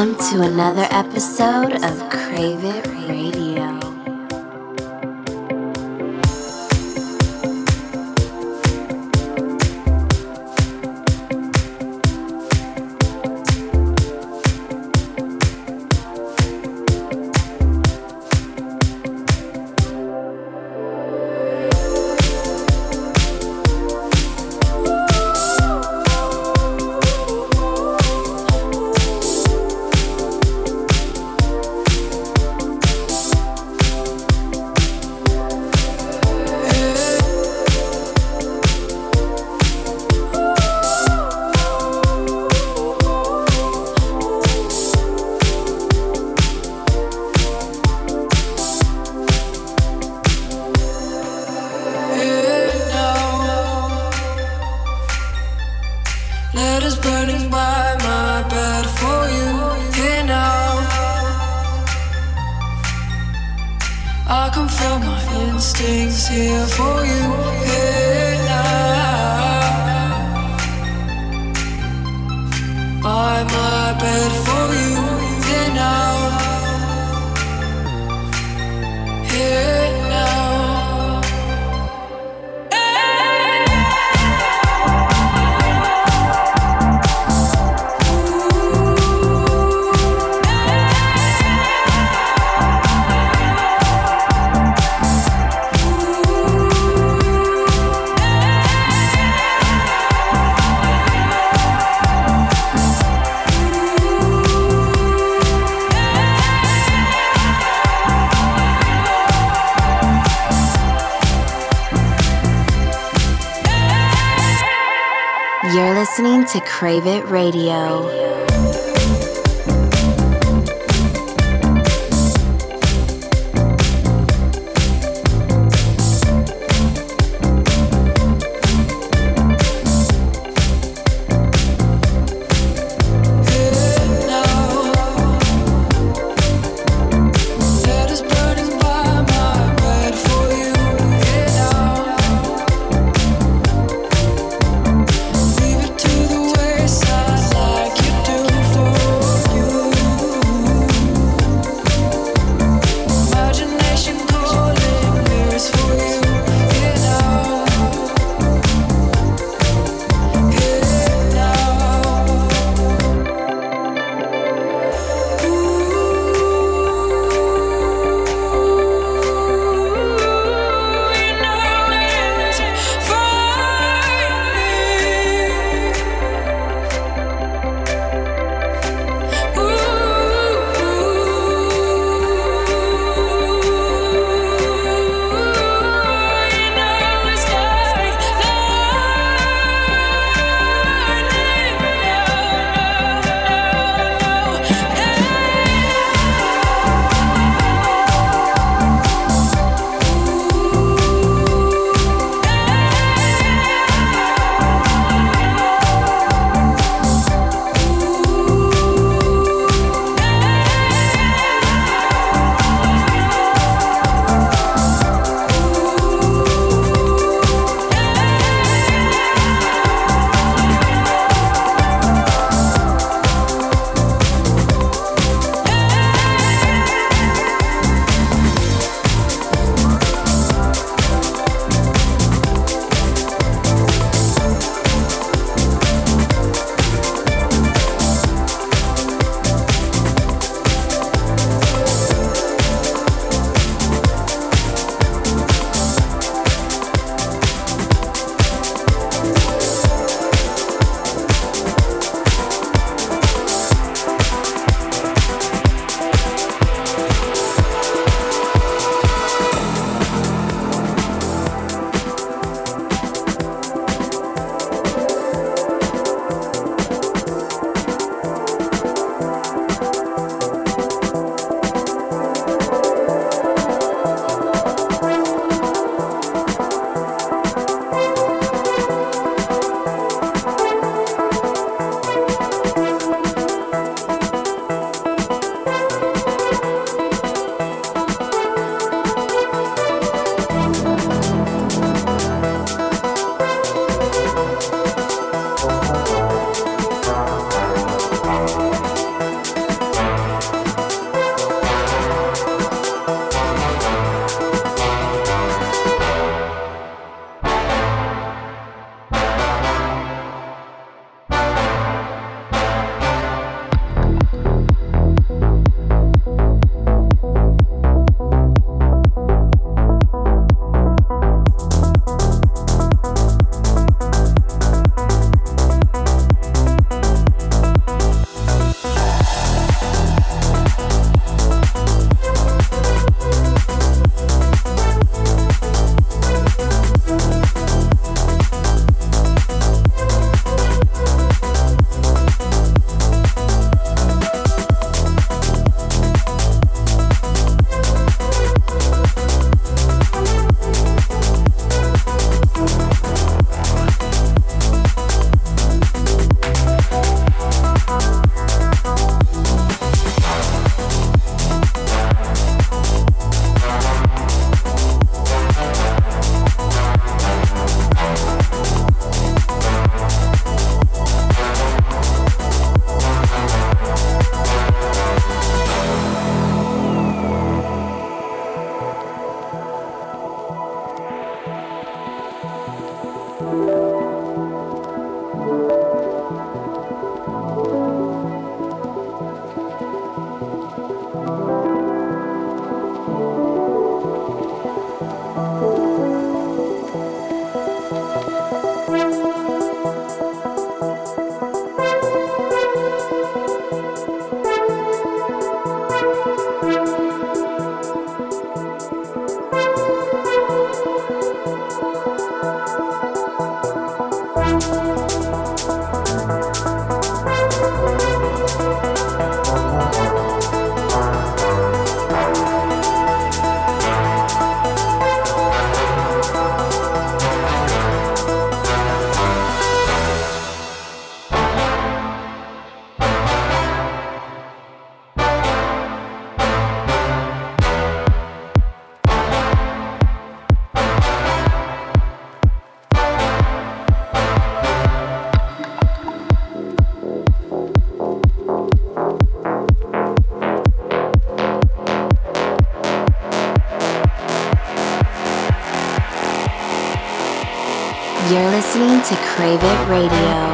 Welcome to another episode of my bed for you, then i Crave It Radio. Crave It Radio.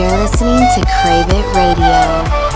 You're listening to Crave It Radio.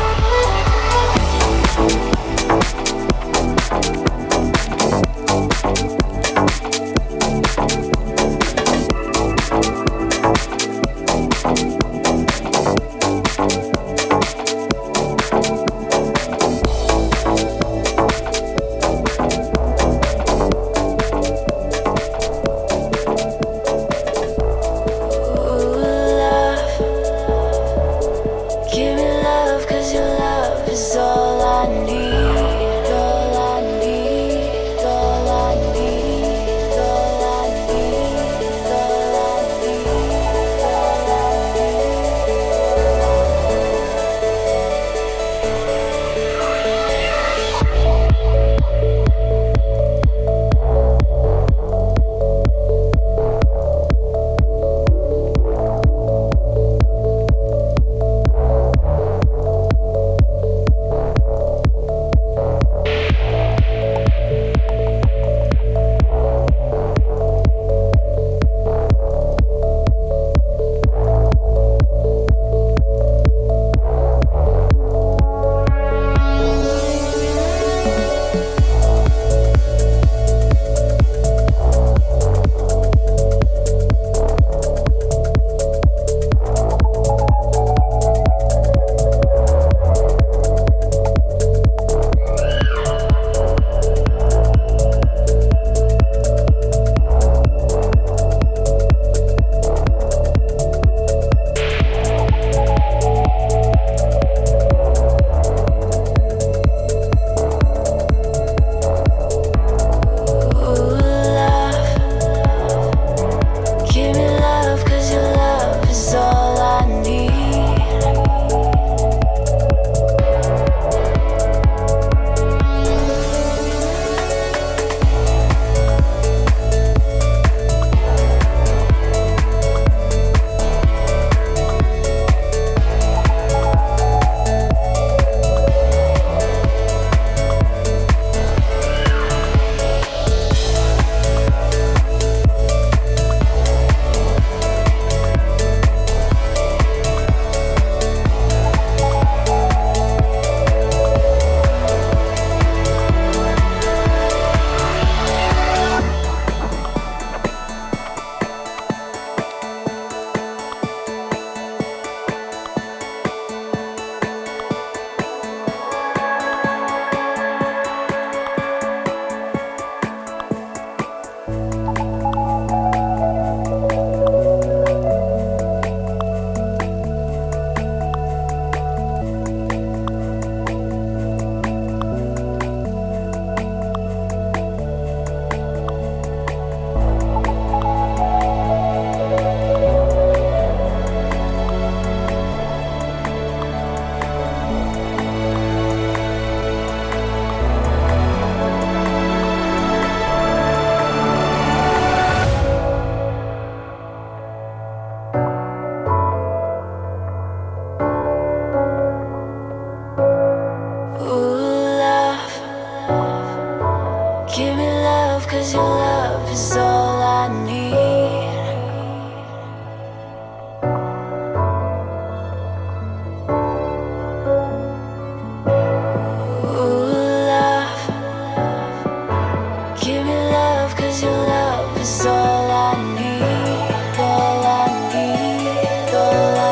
your life.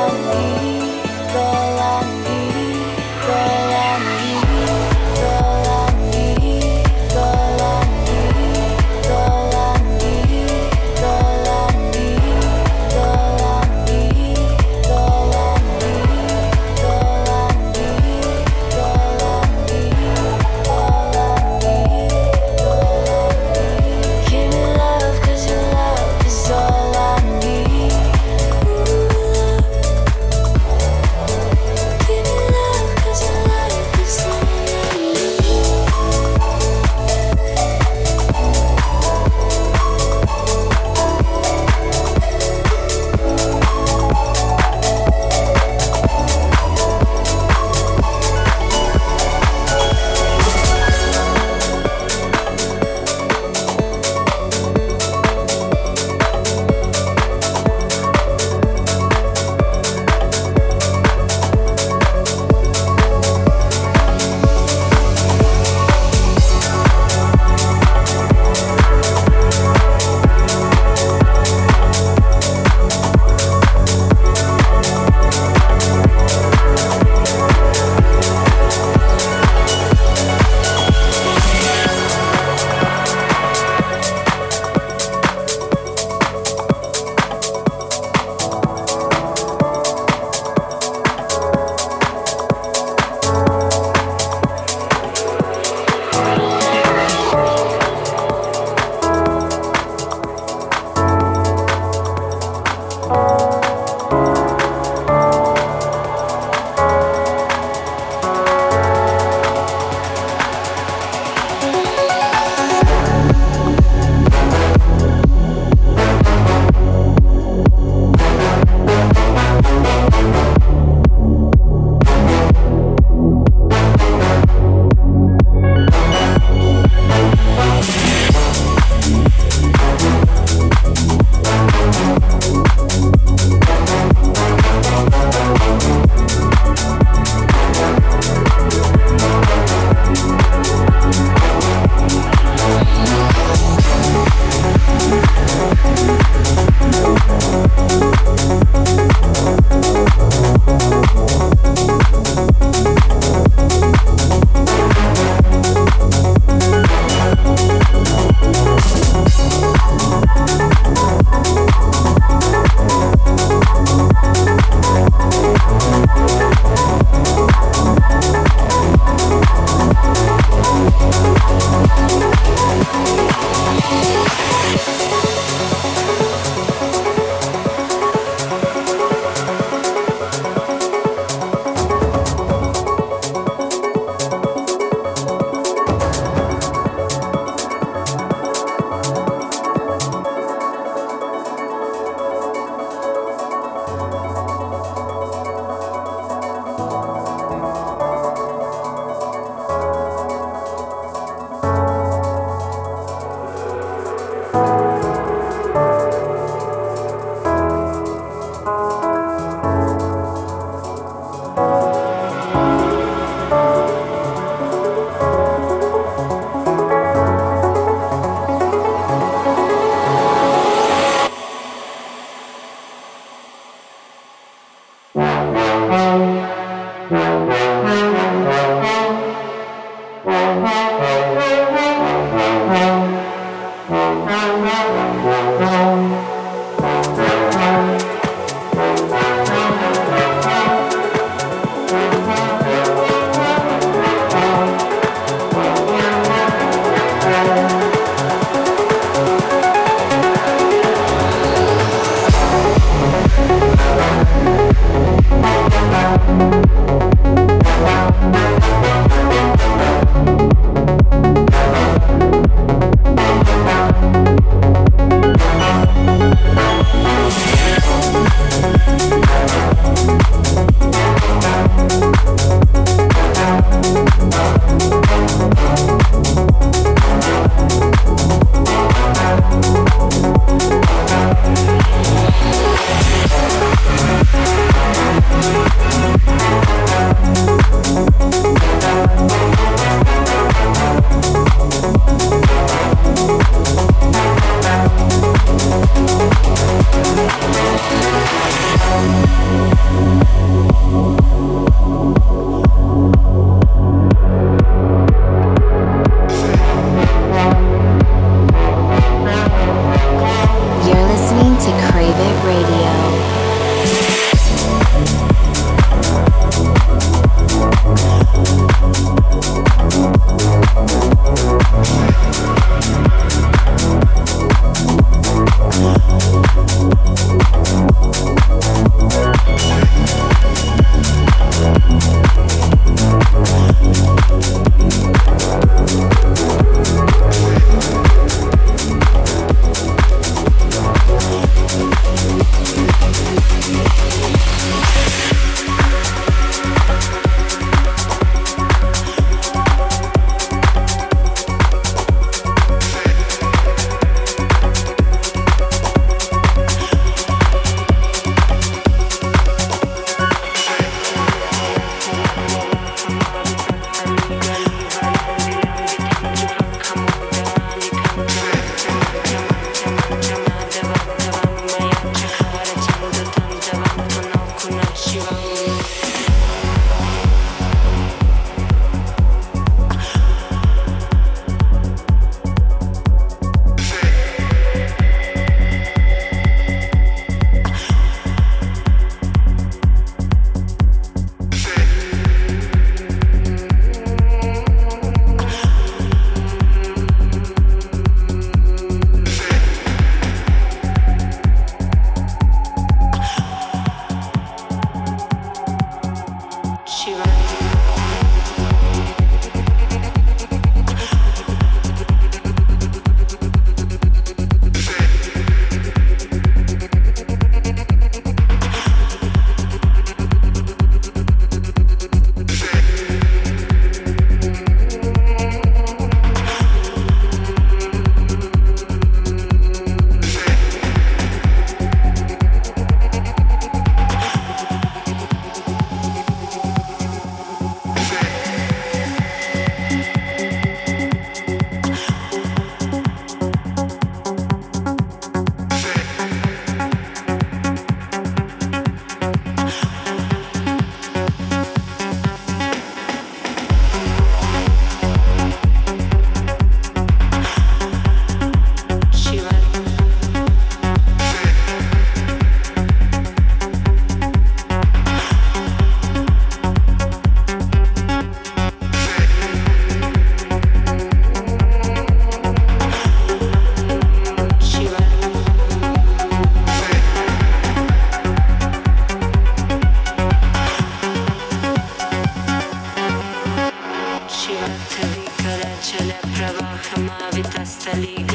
feliz.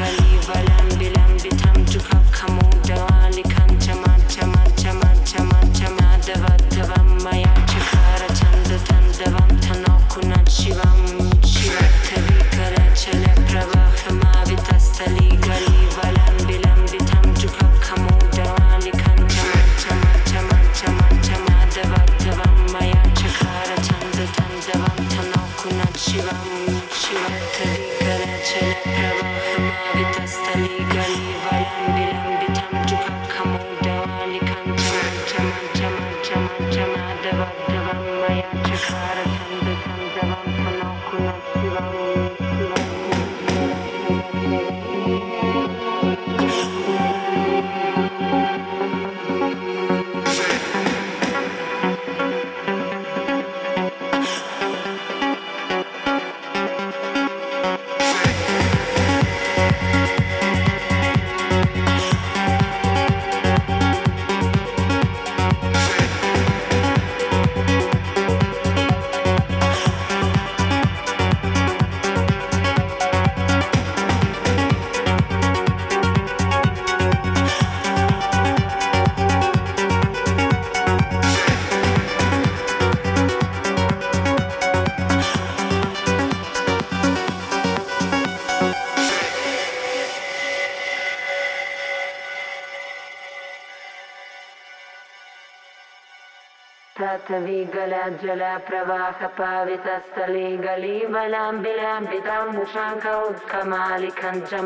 प्रवाहपाविसस्थले गलीवलाम्बिलाम्बितां मुशाङ्कौ कमालिखं च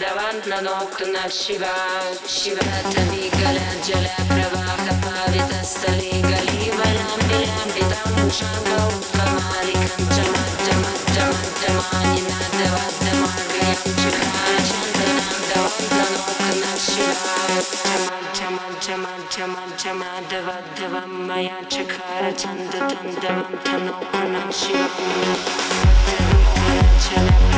दवन् न न शिवा शिव तनि गल जल प्रवाहपाविसस्थले गलीवलाम्बिलाम्बितां attended and down to no connection.